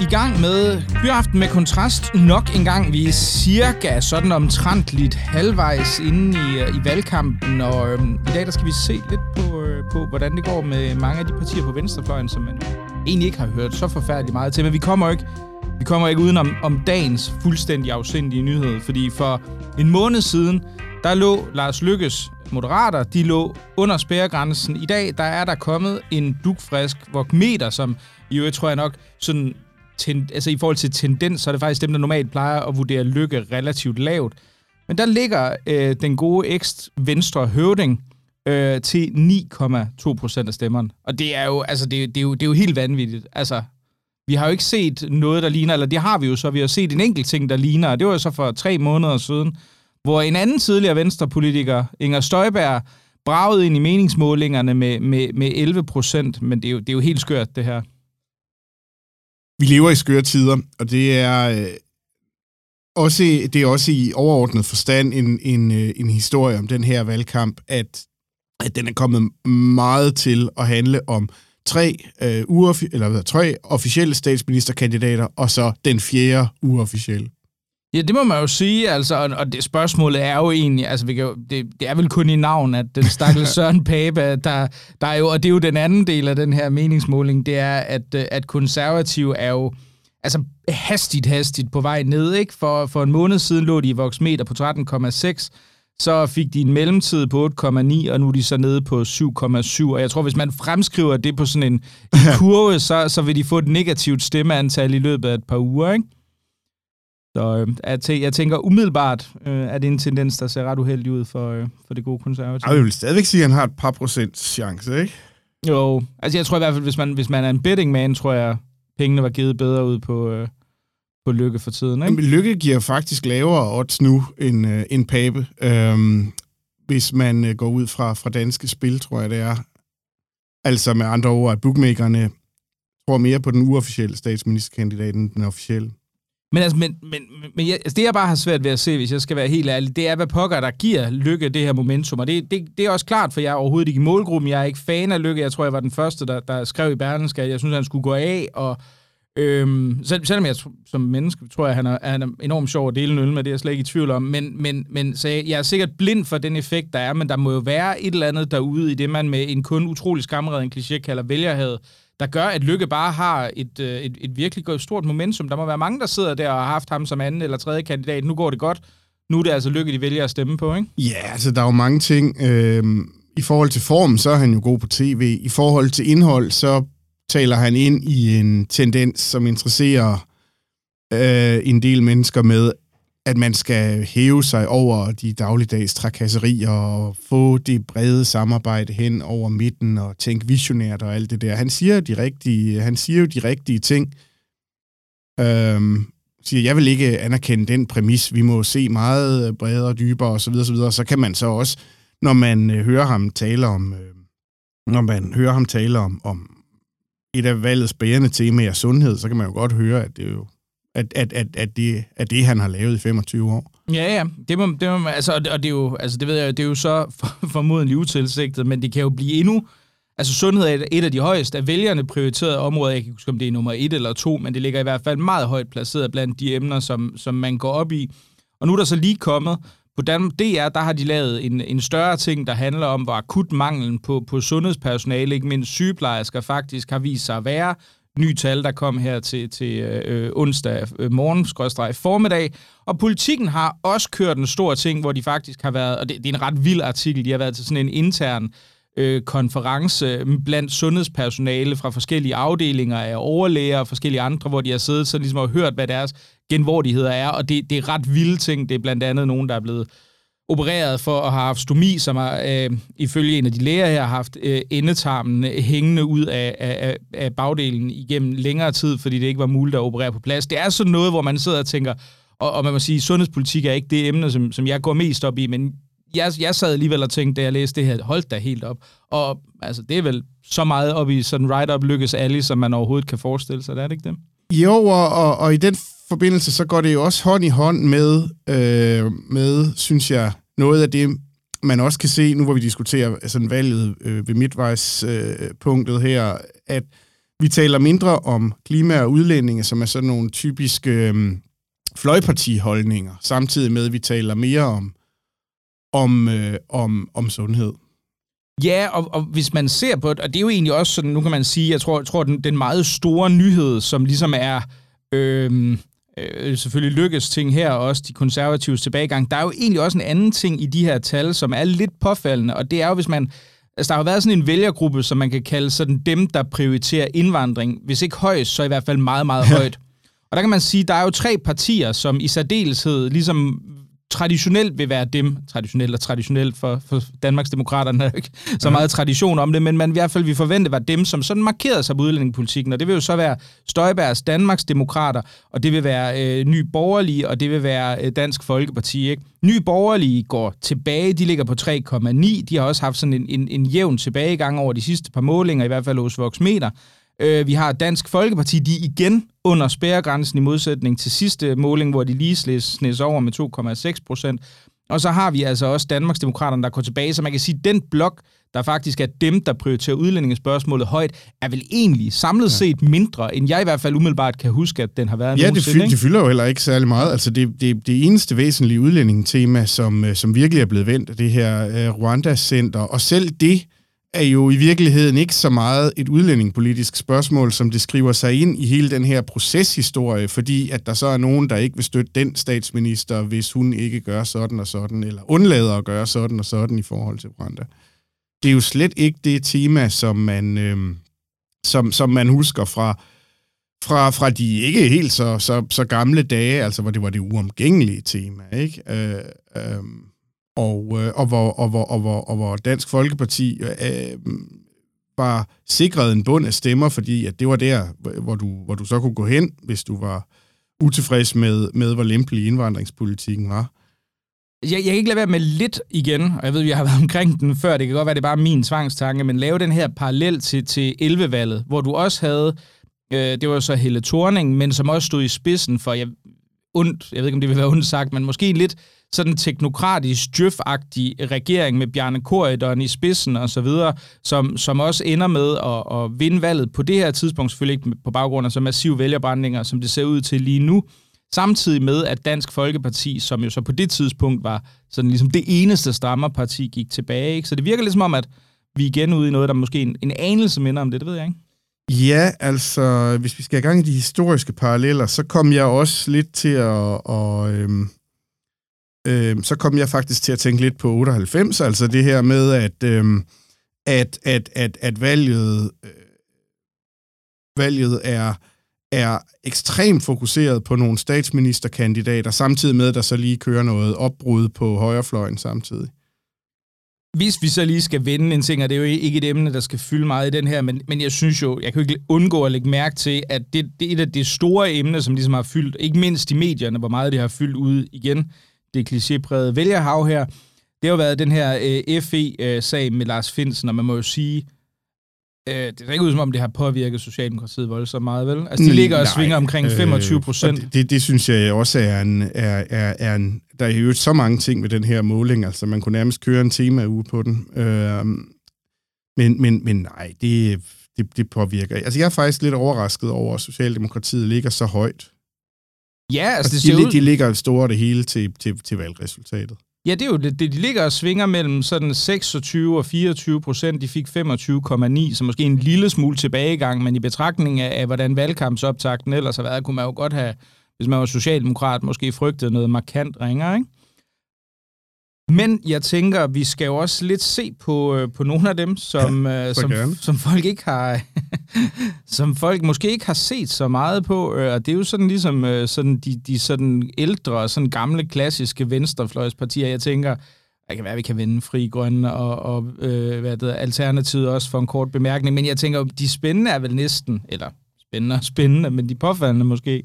i gang med Byaften med kontrast nok en gang. Vi er cirka sådan omtrentligt halvvejs inde i, øh, i valgkampen, og øhm, i dag der skal vi se lidt på, øh, på, hvordan det går med mange af de partier på venstrefløjen, som man egentlig ikke har hørt så forfærdeligt meget til. Men vi kommer ikke, vi kommer ikke udenom om dagens fuldstændig afsindige nyhed, fordi for en måned siden, der lå Lars Lykkes moderater, de lå under spærregrænsen. I dag, der er der kommet en dugfrisk vokmeter, som i øvrigt tror jeg nok, sådan, ten, altså i forhold til tendens, så er det faktisk dem, der normalt plejer at vurdere lykke relativt lavt. Men der ligger øh, den gode ekst-venstre høvding øh, til 9,2 procent af stemmerne. Og det er jo, altså, det, det, er jo, det er jo helt vanvittigt. Altså, vi har jo ikke set noget, der ligner, eller det har vi jo så, vi har set en enkelt ting, der ligner, og det var jo så for tre måneder siden, hvor en anden tidligere venstrepolitiker, Inger Støjberg, bragede ind i meningsmålingerne med, med, med 11 procent, men det er, jo, det er jo helt skørt, det her. Vi lever i skøre tider, og det er, øh, også, det er også i overordnet forstand en, en, øh, en historie om den her valgkamp, at, at den er kommet meget til at handle om tre, øh, uoffi- eller hvad, tre officielle statsministerkandidater, og så den fjerde uofficielle. Ja, det må man jo sige, altså, og, og det spørgsmålet er jo egentlig, altså, vi kan jo, det, det er vel kun i navn, at den stakkels Søren Pape, der, der er jo, og det er jo den anden del af den her meningsmåling, det er, at, at konservative er jo, altså hastigt, hastigt på vej ned, ikke? For, for en måned siden lå de i voksmeter på 13,6, så fik de en mellemtid på 8,9, og nu er de så nede på 7,7. Og jeg tror, hvis man fremskriver det på sådan en, en kurve, så, så vil de få et negativt stemmeantal i løbet af et par uger, ikke? Så øh, jeg tænker umiddelbart, øh, er det en tendens, der ser ret uheldig ud for, øh, for det gode konservative. Jeg vil stadigvæk sige, at han har et par procent chance, ikke? Jo, altså jeg tror i hvert fald, hvis man, hvis man er en betting man, tror jeg, pengene var givet bedre ud på, øh, på Lykke for tiden. Ikke? Jamen, Lykke giver faktisk lavere odds nu end, øh, end Pape. Øhm, hvis man øh, går ud fra, fra danske spil, tror jeg det er. Altså med andre ord, at bookmakerne tror mere på den uofficielle statsministerkandidat end den officielle. Men, altså, men, men, men altså, det, jeg bare har svært ved at se, hvis jeg skal være helt ærlig, det er, hvad pokker, der giver Lykke det her momentum. Og det, det, det er også klart, for jeg er overhovedet ikke i målgruppen. Jeg er ikke fan af Lykke. Jeg tror, jeg var den første, der, der skrev i Berlingske, at jeg synes, han skulle gå af. Og, øhm, selv, selvom jeg som menneske tror, jeg, han er, han er enormt sjov at dele en øl med, det er jeg slet ikke i tvivl om. Men, men, men så jeg, jeg er sikkert blind for den effekt, der er, men der må jo være et eller andet derude i det, man med en kun utrolig skamredden kliché kalder vælgerhed der gør, at Lykke bare har et, øh, et, et virkelig stort momentum. Der må være mange, der sidder der og har haft ham som anden eller tredje kandidat. Nu går det godt. Nu er det altså Lykke, de vælger at stemme på, ikke? Ja, altså der er jo mange ting. Øhm, I forhold til form, så er han jo god på tv. I forhold til indhold, så taler han ind i en tendens, som interesserer øh, en del mennesker med, at man skal hæve sig over de dagligdags trakasserier og få det brede samarbejde hen over midten og tænke visionært og alt det der. Han siger, de rigtige, han siger jo de rigtige ting. Øhm, siger, jeg vil ikke anerkende den præmis. Vi må se meget bredere, dybere osv. Så, videre, så kan man så også, når man øh, hører ham tale om, øh, når man hører ham tale om, om et af valgets bærende temaer, sundhed, så kan man jo godt høre, at det er jo at, at, at, at, det, at det, han har lavet i 25 år. Ja, ja. Det må, det må, altså, og det er jo, altså, det ved jeg, det er jo så for, formodentlig utilsigtet, men det kan jo blive endnu... Altså, sundhed er et af de højeste af vælgerne prioriterede områder. Jeg kan ikke huske, om det er nummer et eller to, men det ligger i hvert fald meget højt placeret blandt de emner, som, som man går op i. Og nu er der så lige kommet på DR, der har de lavet en, en større ting, der handler om, hvor akut manglen på, på sundhedspersonale, ikke mindst sygeplejersker, faktisk har vist sig at være ny tal, der kom her til, til øh, onsdag øh, morgen, morgen, formiddag. Og politikken har også kørt en stor ting, hvor de faktisk har været, og det, det er en ret vild artikel, de har været til sådan en intern øh, øh, konference øh, blandt sundhedspersonale fra forskellige afdelinger af overlæger og forskellige andre, hvor de har siddet så ligesom og hørt, hvad deres genvordigheder er, og det, det er ret vilde ting. Det er blandt andet nogen, der er blevet opereret for at have haft stomi, som har, øh, ifølge en af de læger her, har haft øh, endetarmen øh, hængende ud af, af, af bagdelen igennem længere tid, fordi det ikke var muligt at operere på plads. Det er sådan noget, hvor man sidder og tænker, og, og man må sige, sundhedspolitik er ikke det emne, som, som jeg går mest op i, men jeg, jeg sad alligevel og tænkte, da jeg læste det her, holdt da helt op. Og altså, det er vel så meget op i sådan right-up lykkes alle, som man overhovedet kan forestille sig, er det ikke det? Jo, og, og, og i den forbindelse, så går det jo også hånd i hånd med, øh, med synes jeg, noget af det, man også kan se, nu hvor vi diskuterer sådan valget øh, ved midtvejspunktet øh, her, at vi taler mindre om klima og udlændinge, som er sådan nogle typiske øh, fløjpartiholdninger, samtidig med, at vi taler mere om, om, øh, om, om sundhed. Ja, og, og hvis man ser på det, og det er jo egentlig også sådan, nu kan man sige, jeg tror, jeg tror den, den meget store nyhed, som ligesom er øh, øh, selvfølgelig lykkes ting her, og også de konservatives tilbagegang, der er jo egentlig også en anden ting i de her tal, som er lidt påfaldende, og det er jo, hvis man, altså der har været sådan en vælgergruppe, som man kan kalde sådan dem, der prioriterer indvandring, hvis ikke højst, så i hvert fald meget, meget højt. Og der kan man sige, der er jo tre partier, som i særdeleshed ligesom traditionelt vil være dem, traditionelt og traditionelt for, for Danmarks Demokraterne, er ikke så meget tradition om det, men man i hvert fald vi forvente var dem, som sådan markerede sig på udlændingepolitikken, og det vil jo så være Støjbergs Danmarks Demokrater, og det vil være øh, Ny Borgerlige, og det vil være øh, Dansk Folkeparti. Ikke? Ny Borgerlige går tilbage, de ligger på 3,9, de har også haft sådan en, en, en jævn tilbagegang over de sidste par målinger, i hvert fald hos Voxmeter. Øh, vi har Dansk Folkeparti, de igen under spærregrænsen i modsætning til sidste måling, hvor de lige snes over med 2,6 procent. Og så har vi altså også Danmarksdemokraterne, der går tilbage, så man kan sige, at den blok, der faktisk er dem, der prioriterer udlændingespørgsmålet højt, er vel egentlig samlet set mindre, end jeg i hvert fald umiddelbart kan huske, at den har været Ja, det, fylder, det fylder jo heller ikke særlig meget. Altså det, det, det eneste væsentlige udlændingetema, som, øh, som virkelig er blevet vendt, det her uh, Rwanda-center, og selv det er jo i virkeligheden ikke så meget et udlændingepolitisk spørgsmål, som det skriver sig ind i hele den her proceshistorie, fordi at der så er nogen, der ikke vil støtte den statsminister, hvis hun ikke gør sådan og sådan, eller undlader at gøre sådan og sådan i forhold til Branda. Det er jo slet ikke det tema, som man, øh, som, som man husker fra, fra, fra de ikke helt så, så, så gamle dage, altså hvor det var det uomgængelige tema, ikke? Øh, øh, og, øh, og, hvor, og, hvor, og, hvor, og hvor Dansk Folkeparti øh, var sikret en bund af stemmer, fordi at det var der, hvor du, hvor du så kunne gå hen, hvis du var utilfreds med, med hvor lempelig indvandringspolitikken var. Jeg, jeg kan ikke lade være med lidt igen, og jeg ved, jeg har været omkring den før, det kan godt være, det er bare min tvangstanke, men lave den her parallel til, til 11-valget, hvor du også havde, øh, det var så Helle Thorning, men som også stod i spidsen for, jeg, ondt, jeg ved ikke, om det vil være ondt sagt, men måske en lidt sådan teknokratisk, djøf regering med Bjarne Korydon i spidsen og så videre, som, som også ender med at, at vinde valget på det her tidspunkt, selvfølgelig ikke på baggrund af så massive vælgerbrændinger, som det ser ud til lige nu, samtidig med, at Dansk Folkeparti, som jo så på det tidspunkt var sådan ligesom det eneste strammerparti, gik tilbage. Ikke? Så det virker ligesom om, at vi er igen ude i noget, der måske en, en anelse minder om det, det ved jeg ikke. Ja, altså, hvis vi skal i gang i de historiske paralleller, så kom jeg også lidt til at, og, øhm, øhm, så kom jeg faktisk til at tænke lidt på 98, altså det her med, at, øhm, at, at, at, at valget, øh, valget er, er ekstremt fokuseret på nogle statsministerkandidater, samtidig med, at der så lige kører noget opbrud på højrefløjen samtidig. Hvis vi så lige skal vende en ting, og det er jo ikke et emne, der skal fylde meget i den her, men, men jeg synes jo, jeg kan jo ikke undgå at lægge mærke til, at det, det er et af de store emner, som ligesom har fyldt, ikke mindst i medierne, hvor meget det har fyldt ud igen, det klichépræget vælgerhav her, det har jo været den her øh, FE-sag øh, med Lars Finsen, og man må jo sige, øh, det er ikke ud som om, det har påvirket Socialdemokratiet voldsomt meget, vel? Altså, de ligger og svinger omkring 25 procent. Øh, det, det synes jeg også er en, er, er, er en... Der er jo så mange ting med den her måling, altså man kunne nærmest køre en tema uge på den. Øh, men, men, men nej, det, det, det påvirker. Altså, jeg er faktisk lidt overrasket over, at Socialdemokratiet ligger så højt. Ja, altså, altså det ser de, ud... de ligger store det hele til, til, til valgresultatet. Ja, det er jo det. De ligger og svinger mellem sådan 26 og 24 procent. De fik 25,9, så måske en lille smule tilbagegang, men i betragtning af, af hvordan valgkampsoptakten ellers har været, kunne man jo godt have, hvis man var socialdemokrat, måske frygtet noget markant ringere, ikke? Men jeg tænker, vi skal jo også lidt se på, øh, på nogle af dem, som, ja, øh, som, som folk ikke har, som folk måske ikke har set så meget på. Øh, og det er jo sådan ligesom sådan de, de sådan ældre, sådan gamle, klassiske venstrefløjspartier. Jeg tænker, det kan være, at vi kan vinde Fri Grønne og, og øh, hvad det er, Alternativet også for en kort bemærkning. Men jeg tænker, de spændende er vel næsten, eller spændende spændende, men de påfaldende måske,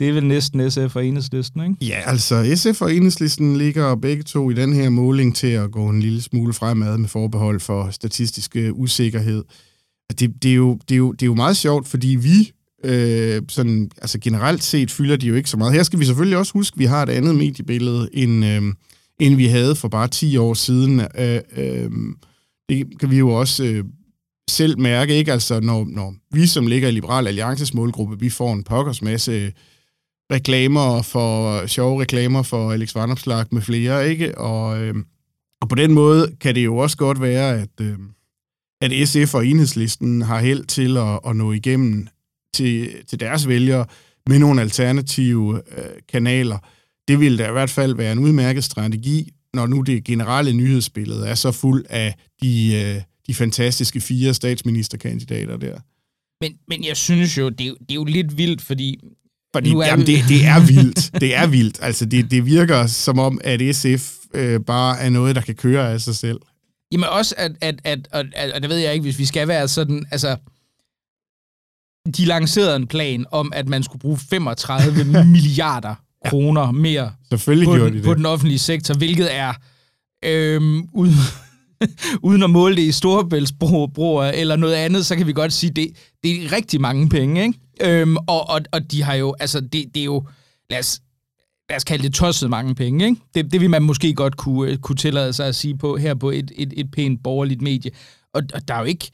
det er vel næsten SF og enhedslisten, ikke? Ja, altså SF og enhedslisten ligger begge to i den her måling til at gå en lille smule fremad med forbehold for statistisk øh, usikkerhed. Det, det, er, jo, det, er, jo, det er jo meget sjovt, fordi vi øh, sådan, altså generelt set fylder de jo ikke så meget. Her skal vi selvfølgelig også huske, at vi har et andet mediebillede, end, øh, end vi havde for bare 10 år siden. Øh, øh, det kan vi jo også øh, selv mærke, ikke? Altså, når, når vi, som ligger i Liberal Alliances målgruppe, vi får en pokkers masse reklamer for, sjove reklamer for Alex Vanopslag med flere, ikke? Og, øh, og på den måde kan det jo også godt være, at, øh, at SF og enhedslisten har held til at, at nå igennem til, til deres vælgere med nogle alternative øh, kanaler. Det ville da i hvert fald være en udmærket strategi, når nu det generelle nyhedsbillede er så fuld af de, øh, de fantastiske fire statsministerkandidater der. Men, men jeg synes jo, det er, det er jo lidt vildt, fordi... Fordi nu er jamen, det, det er vildt. Det er vildt. Altså, det, det virker som om, at SF øh, bare er noget, der kan køre af sig selv. Jamen også, at, at, at, at, at, at det ved jeg ikke, hvis vi skal være sådan, altså, de lancerede en plan om, at man skulle bruge 35 milliarder kroner mere Selvfølgelig på, de den, det. på den offentlige sektor, hvilket er øhm, uden, uden at måle det i storebæltsbroer eller noget andet, så kan vi godt sige, det, det er rigtig mange penge. Ikke? Øhm, og, og, og de har jo, altså det, det er jo, lad os, lad os kalde det tosset mange penge. Ikke? Det, det vil man måske godt kunne, kunne tillade sig at sige på her på et, et, et pænt borgerligt medie. Og, og der er jo ikke,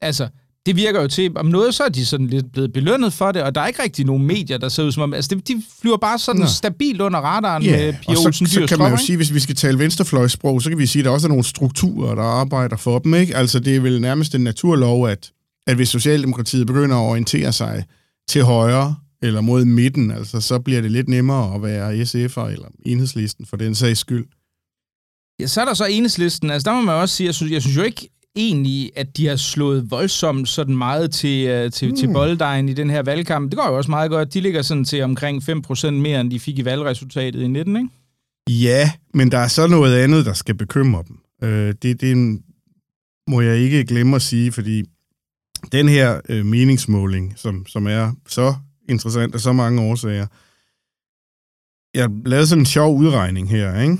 altså det virker jo til, om noget, så er de sådan lidt blevet belønnet for det, og der er ikke rigtig nogen medier, der ser ud som om, altså de flyver bare sådan Nå. stabilt under radaren yeah. med Pia og Olsen så, så kan man jo sige, hvis vi skal tale venstrefløjssprog, så kan vi sige, at der også er nogle strukturer, der arbejder for dem, ikke? Altså det er vel nærmest en naturlov, at, at hvis Socialdemokratiet begynder at orientere sig til højre, eller mod midten, altså så bliver det lidt nemmere at være SF'er eller enhedslisten for den sags skyld. Ja, så er der så enhedslisten. Altså, der må man også sige, jeg synes, jeg synes jo ikke, egentlig, at de har slået voldsomt sådan meget til, uh, til, mm. til bolddejen i den her valgkamp. Det går jo også meget godt. De ligger sådan til omkring 5% mere, end de fik i valgresultatet i 19, ikke? Ja, men der er så noget andet, der skal bekymre dem. Uh, det, det må jeg ikke glemme at sige, fordi den her øh, meningsmåling, som, som er så interessant af så mange årsager, jeg lavede sådan en sjov udregning her, ikke?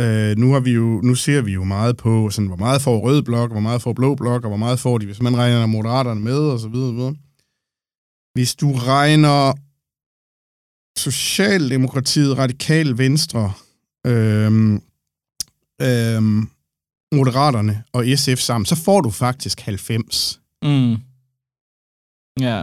Øh, nu, har vi jo, nu ser vi jo meget på, sådan, hvor meget får rød blok, hvor meget får blå blok, og hvor meget får de, hvis man regner moderaterne med, og så videre. videre. Hvis du regner Socialdemokratiet, Radikal Venstre, øhm, øhm, Moderaterne og SF sammen, så får du faktisk 90. Mm. Ja.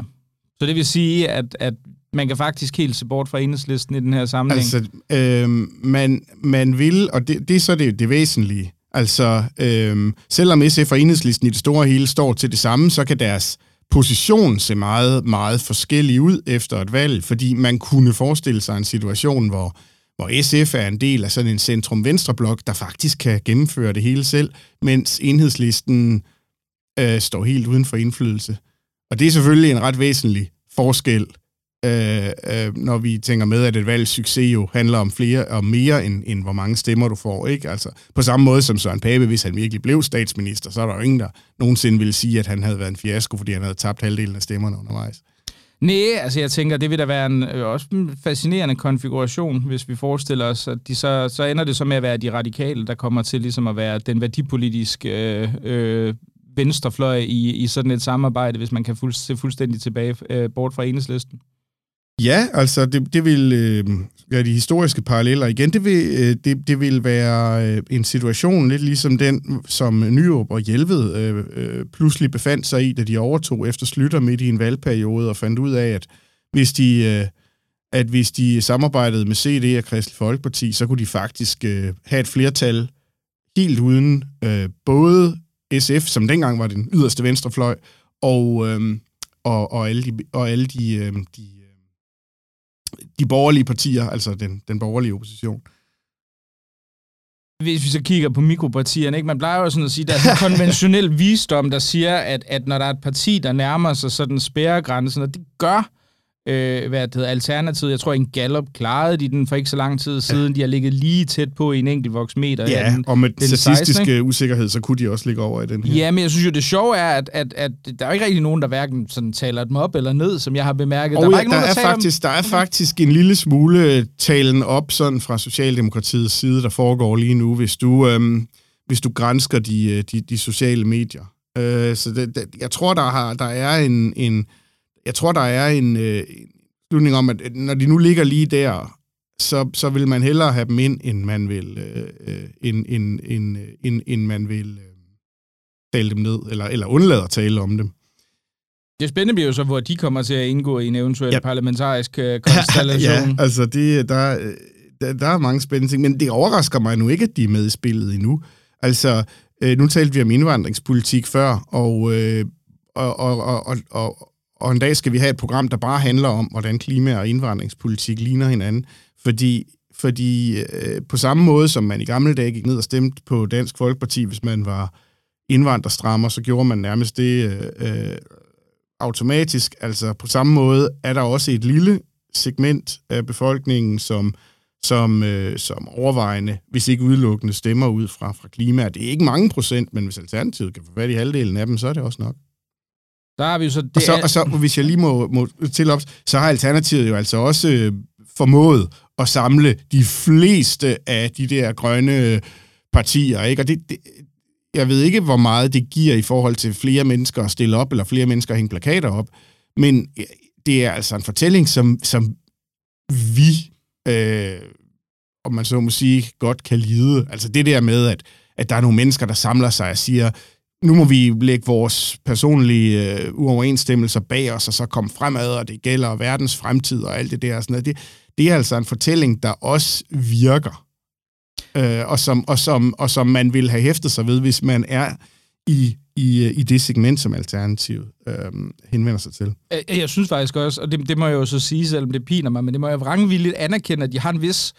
Så det vil sige, at, at man kan faktisk helt se bort fra enhedslisten i den her sammenhæng. Altså, øh, man, man vil, og det, det er så det, det væsentlige, altså øh, selvom SF og enhedslisten i det store hele står til det samme, så kan deres position se meget, meget forskellig ud efter et valg, fordi man kunne forestille sig en situation, hvor, hvor SF er en del af sådan en centrum-venstre-blok, der faktisk kan gennemføre det hele selv, mens enhedslisten øh, Øh, står helt uden for indflydelse. Og det er selvfølgelig en ret væsentlig forskel øh, øh, når vi tænker med, at et valgs succes jo handler om flere og mere, end, end hvor mange stemmer du får. Ikke? Altså, på samme måde som Søren Pape, hvis han virkelig blev statsminister, så er der jo ingen, der nogensinde ville sige, at han havde været en fiasko, fordi han havde tabt halvdelen af stemmerne undervejs. Nej, altså jeg tænker, det vil da være en, øh, også en fascinerende konfiguration, hvis vi forestiller os, at de så, så ender det så med at være de radikale, der kommer til ligesom at være den værdipolitiske øh, øh, venstrefløj i, i sådan et samarbejde, hvis man kan fuld, se fuldstændig tilbage øh, bort fra enhedslisten. Ja, altså det, det vil øh, ja, de historiske paralleller igen. Det vil, øh, det, det vil være øh, en situation lidt ligesom den, som Nyrup og Hjelved øh, øh, pludselig befandt sig i, da de overtog efter Slytter midt i en valgperiode og fandt ud af, at hvis de, øh, at hvis de samarbejdede med CD og Kristelig Folkeparti, så kunne de faktisk øh, have et flertal helt uden øh, både SF, som dengang var den yderste venstrefløj, og, øhm, og, og alle de, og alle de, øhm, de øhm, de borgerlige partier, altså den, den borgerlige opposition. Hvis vi så kigger på mikropartierne, ikke? man plejer jo sådan at sige, der er en konventionel visdom, der siger, at, at når der er et parti, der nærmer sig sådan spærregrænsen, og det gør øh, hvad det hedder, Alternativet. Jeg tror, en Gallup klarede de den for ikke så lang tid siden. Ja. De har ligget lige tæt på i en enkelt voksmeter. Ja, den, og med statistisk usikkerhed, så kunne de også ligge over i den her. Ja, men jeg synes jo, det sjove er, at, at, at der er ikke rigtig nogen, der hverken sådan taler dem op eller ned, som jeg har bemærket. Og der, ja, er ikke der, nogen, der, er faktisk, der er faktisk en lille smule talen op sådan fra Socialdemokratiets side, der foregår lige nu, hvis du, øhm, hvis du grænsker de, de, de sociale medier. Øh, så det, det, jeg tror, der, har, der er en, en jeg tror, der er en, øh, slutning om, at når de nu ligger lige der, så, så vil man hellere have dem ind, end man vil, øh, øh end, end, end, end, end man vil øh, tale dem ned, eller, eller undlade at tale om dem. Det spændende bliver jo så, hvor de kommer til at indgå i en eventuel ja. parlamentarisk øh, konstellation. ja, altså det, der, der, der er mange spændende ting, men det overrasker mig nu ikke, at de er med i spillet endnu. Altså, øh, nu talte vi om indvandringspolitik før, og, øh, og, og, og, og, og og en dag skal vi have et program, der bare handler om, hvordan klima- og indvandringspolitik ligner hinanden. Fordi, fordi øh, på samme måde, som man i gamle dage gik ned og stemte på Dansk Folkeparti, hvis man var indvandrerstrammer, så gjorde man nærmest det øh, øh, automatisk. Altså på samme måde er der også et lille segment af befolkningen, som, som, øh, som overvejende, hvis ikke udelukkende, stemmer ud fra, fra klima. Det er ikke mange procent, men hvis Alternativet kan få fat i halvdelen af dem, så er det også nok. Der har vi jo så... Det og, så, og så, hvis jeg lige må, må til op, så har Alternativet jo altså også øh, formået at samle de fleste af de der grønne partier, ikke? Og det, det, jeg ved ikke, hvor meget det giver i forhold til flere mennesker at stille op, eller flere mennesker at hænge plakater op, men det er altså en fortælling, som, som vi, øh, om man så må sige, godt kan lide. Altså det der med, at, at der er nogle mennesker, der samler sig og siger, nu må vi lægge vores personlige øh, uoverensstemmelser bag os, og så komme fremad, og det gælder verdens fremtid og alt det der. Og sådan noget. Det, det er altså en fortælling, der også virker, øh, og, som, og, som, og som man vil have hæftet sig ved, hvis man er i, i, i det segment, som Alternativet øh, henvender sig til. Øh, jeg synes faktisk også, og det, det må jeg jo så sige, selvom det piner mig, men det må jeg vrangvilligt anerkende, at de har en vis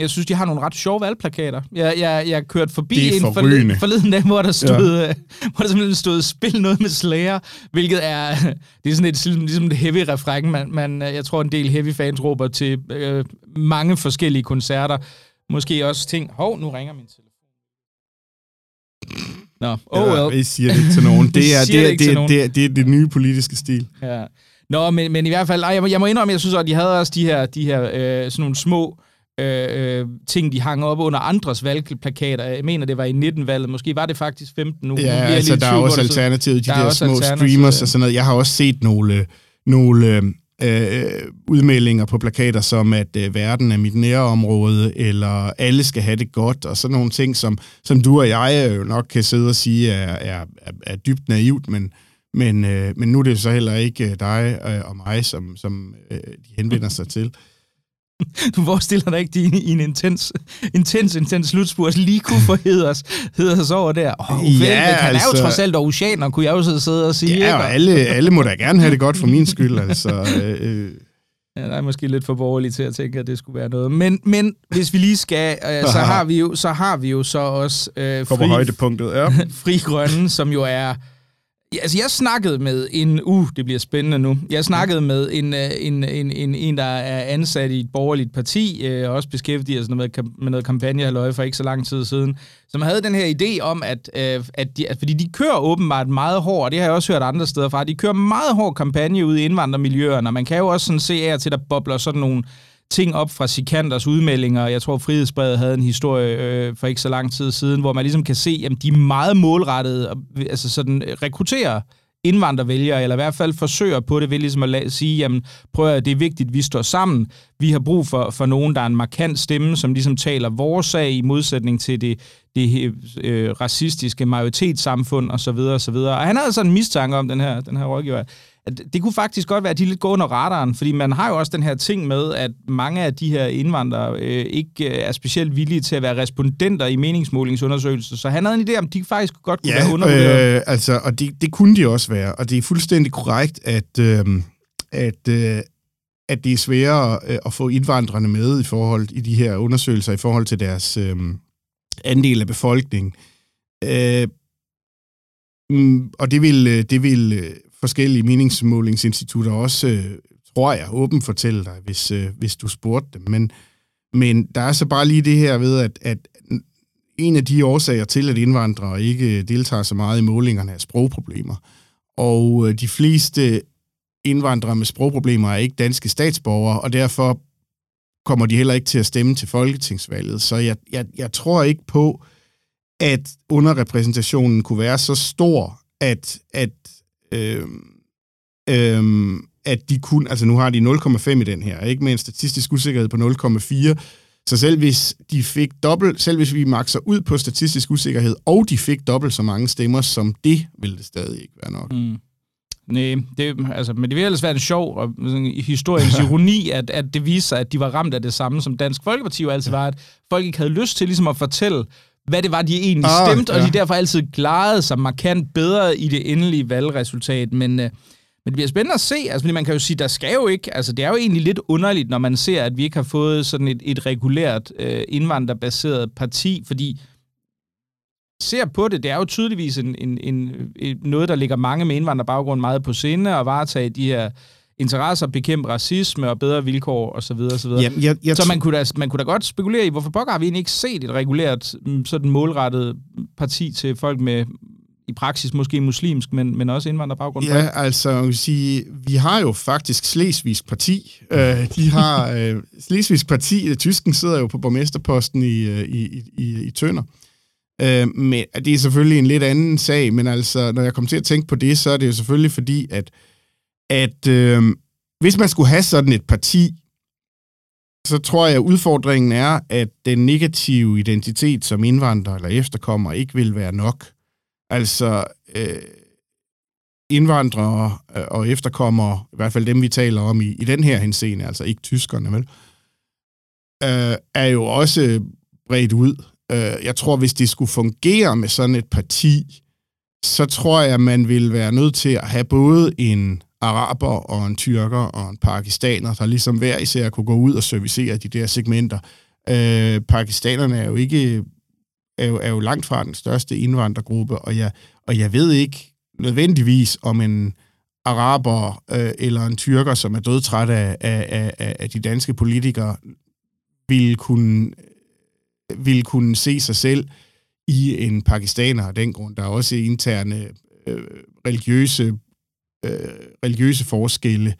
jeg synes, de har nogle ret sjove valgplakater. Jeg, jeg, jeg kørte forbi en forleden, forleden dag, hvor der stod, ja. hvor der simpelthen stod spil noget med Slayer, hvilket er, det er sådan et, ligesom et heavy refræng, man, man, jeg tror en del heavy fans råber til øh, mange forskellige koncerter. Måske også ting, hov, nu ringer min telefon. Nå, oh ja, well. I siger det til nogen. Det er det, det, det, det, det, det er det nye politiske stil. Ja. Nå, men, men i hvert fald, ej, jeg, må, jeg må indrømme, jeg synes at de havde også de her, de her øh, sådan nogle små øh, ting, de hang op under andres valgplakater. Jeg mener, det var i 19-valget. Måske var det faktisk 15 nu. Ja, altså der er også alternativet, de der, der små streamers og sådan noget. Jeg har også set nogle, nogle øh, udmeldinger på plakater, som at øh, verden er mit nærområde, eller alle skal have det godt, og sådan nogle ting, som, som du og jeg jo nok kan sidde og sige er, er, er, er dybt naivt, men, men, øh, men nu er det så heller ikke dig øh, og mig, som, som øh, de henvender sig til. Du forestiller dig ikke, de i en intens, intens, intens slutspurt lige kunne få heders, heders over der. Oh, ja, han altså, er jo trods alt oceaner, kunne jeg jo sidde og sige. Ja, og alle, alle må da gerne have det godt for min skyld, altså. Øh, Ja, der er måske lidt for borgerligt til at tænke, at det skulle være noget. Men, men hvis vi lige skal, øh, så, har vi jo, så har vi jo så også øh, fri, højdepunktet, ja. fri grønne, som jo er Ja, altså, jeg snakkede med en... Uh, det bliver spændende nu. Jeg snakkede med en, øh, en, en, en, en der er ansat i et borgerligt parti, øh, også beskæftiget sig med, med noget kampagnehalløj for ikke så lang tid siden, som havde den her idé om, at, øh, at de, at, fordi de kører åbenbart meget hårdt, og det har jeg også hørt andre steder fra, de kører meget hård kampagne ude i indvandrermiljøerne, og man kan jo også sådan se af til, der bobler sådan nogle ting op fra Sikanders udmeldinger. Jeg tror, Frihedsbrevet havde en historie øh, for ikke så lang tid siden, hvor man ligesom kan se, at de er meget målrettede, altså sådan øh, rekrutterer indvandrervælgere, eller i hvert fald forsøger på det ved ligesom at sige, jamen prøv at det er vigtigt, at vi står sammen. Vi har brug for, for nogen, der er en markant stemme, som ligesom taler vores sag i modsætning til det, det øh, øh racistiske majoritetssamfund osv. osv. Og han havde sådan en mistanke om, den her, den her rådgiver, at det kunne faktisk godt være, at de lidt går under radaren, fordi man har jo også den her ting med, at mange af de her indvandrere øh, ikke øh, er specielt villige til at være respondenter i meningsmålingsundersøgelser, så han havde en idé om, de faktisk godt kunne ja, være undervurderet. Øh, altså, og det, det kunne de også være, og det er fuldstændig korrekt, at, øh, at, øh, at det er sværere øh, at få indvandrerne med i forhold i de her undersøgelser, i forhold til deres øh, andel af befolkningen. Øh, mm, og det vil, øh, det vil forskellige meningsmålingsinstitutter også, øh, tror jeg, åbent fortælle dig, hvis, øh, hvis du spurgte dem. Men, men der er så bare lige det her ved, at, at en af de årsager til, at indvandrere ikke deltager så meget i målingerne, er sprogproblemer. Og øh, de fleste indvandrere med sprogproblemer er ikke danske statsborgere, og derfor kommer de heller ikke til at stemme til folketingsvalget. Så jeg, jeg, jeg tror ikke på, at underrepræsentationen kunne være så stor, at, at, øh, øh, at de kun, altså nu har de 0,5 i den her, ikke med en statistisk usikkerhed på 0,4, så selv hvis de fik dobbelt, selv hvis vi makser ud på statistisk usikkerhed, og de fik dobbelt så mange stemmer som det, ville det stadig ikke være nok. Mm. Nej, det, altså, men det vil ellers være en sjov og sådan, historiens ironi, at, at det viser sig, at de var ramt af det samme, som Dansk Folkeparti jo altid var, at folk ikke havde lyst til ligesom at fortælle, hvad det var, de egentlig ah, stemte, ja. og de derfor altid klarede sig markant bedre i det endelige valgresultat. Men, øh, men det bliver spændende at se, altså, fordi man kan jo sige, der skal jo ikke, altså det er jo egentlig lidt underligt, når man ser, at vi ikke har fået sådan et, et regulært øh, indvandrerbaseret parti, fordi ser på det, det er jo tydeligvis en, en, en, en, noget, der ligger mange med indvandrerbaggrund meget på sinde, og varetage de her interesser, bekæmpe racisme og bedre vilkår osv. Så, videre. Jamen, jeg, jeg så man kunne, da, man kunne da godt spekulere i, hvorfor pokker har vi egentlig ikke set et regulært, mm, sådan målrettet parti til folk med i praksis måske muslimsk, men, men også indvandrerbaggrund? Ja, altså, jeg vil sige, vi har jo faktisk Slesvigsk Parti. Uh, de har uh, Slesvigsk Parti, tysken sidder jo på borgmesterposten i, uh, i, i, i Tønder. Uh, men det er selvfølgelig en lidt anden sag, men altså, når jeg kommer til at tænke på det, så er det jo selvfølgelig fordi, at at øh, hvis man skulle have sådan et parti, så tror jeg, at udfordringen er, at den negative identitet som indvandrer eller efterkommer ikke vil være nok. Altså, øh, indvandrere øh, og efterkommere, i hvert fald dem, vi taler om i, i den her henseende, altså ikke tyskerne, vel, øh, er jo også bredt ud. Øh, jeg tror, hvis det skulle fungere med sådan et parti, så tror jeg, man vil være nødt til at have både en araber og en tyrker og en pakistaner, der ligesom hver især kunne gå ud og servicere de der segmenter. Øh, pakistanerne er jo ikke er jo, er jo langt fra den største indvandrergruppe, og jeg, og jeg ved ikke nødvendigvis om en araber øh, eller en tyrker, som er dødtræt af, af, af, af de danske politikere, vil kunne, vil kunne se sig selv i en pakistaner af den grund. Der er også interne øh, religiøse øh, religiøse forskelle.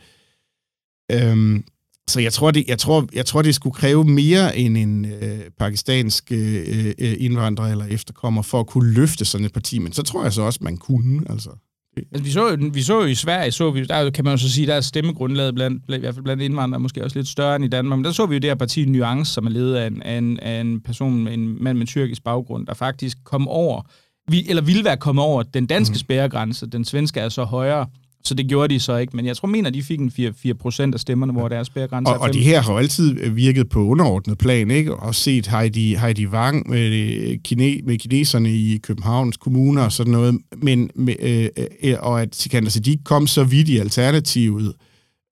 Øhm, så jeg tror, det, jeg, tror, jeg tror, det skulle kræve mere end en øh, pakistansk øh, øh, indvandrer eller efterkommer for at kunne løfte sådan et parti. Men så tror jeg så også, man kunne. Altså. Altså, vi, så, vi så jo i Sverige, så vi, der kan man jo så sige, der er stemmegrundlaget blandt, i hvert fald blandt indvandrere, måske også lidt større end i Danmark, men der så vi jo det her parti Nuance, som er ledet af en, af en, af en person, en mand med tyrkisk baggrund, der faktisk kom over, vi, eller ville være kommet over den danske mm. spærregrænse. Den svenske er så højere. Så det gjorde de så ikke, men jeg tror, mener, de fik en 4, 4 procent af stemmerne, hvor deres spærregrænse og, og de her har jo altid virket på underordnet plan, ikke? Og set Heidi, Heidi Wang med, kine, med kineserne i Københavns kommuner og sådan noget, men, med, øh, øh, og at Sikander Siddiq kom så vidt i alternativet,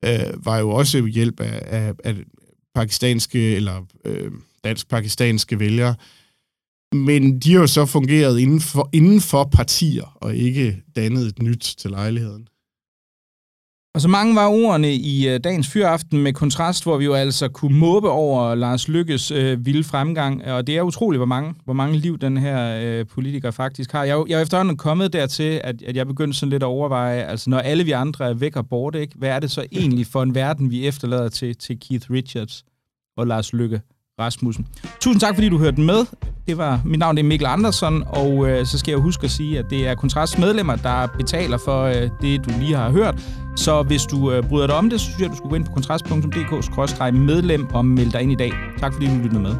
øh, var jo også hjælp af, af, af pakistanske eller øh, dansk-pakistanske vælgere. Men de har jo så fungeret inden for, inden for partier, og ikke dannet et nyt til lejligheden. Og så mange var ordene i uh, dagens fyraften med kontrast, hvor vi jo altså kunne måbe over Lars Lykkes uh, øh, vilde fremgang. Og det er utroligt, hvor mange, hvor mange liv den her uh, politiker faktisk har. Jeg, jeg er efterhånden kommet dertil, at, at jeg begyndte sådan lidt at overveje, altså når alle vi andre er væk og borte, ikke, hvad er det så egentlig for en verden, vi efterlader til, til Keith Richards og Lars Lykke? Rasmussen. Tusind tak, fordi du hørte med. Det var, mit navn er Mikkel Andersen, og øh, så skal jeg huske at sige, at det er Kontrasts medlemmer, der betaler for øh, det, du lige har hørt. Så hvis du øh, bryder dig om det, så synes jeg, at du skulle gå ind på kontrast.dk-medlem og melde dig ind i dag. Tak fordi du lyttede med.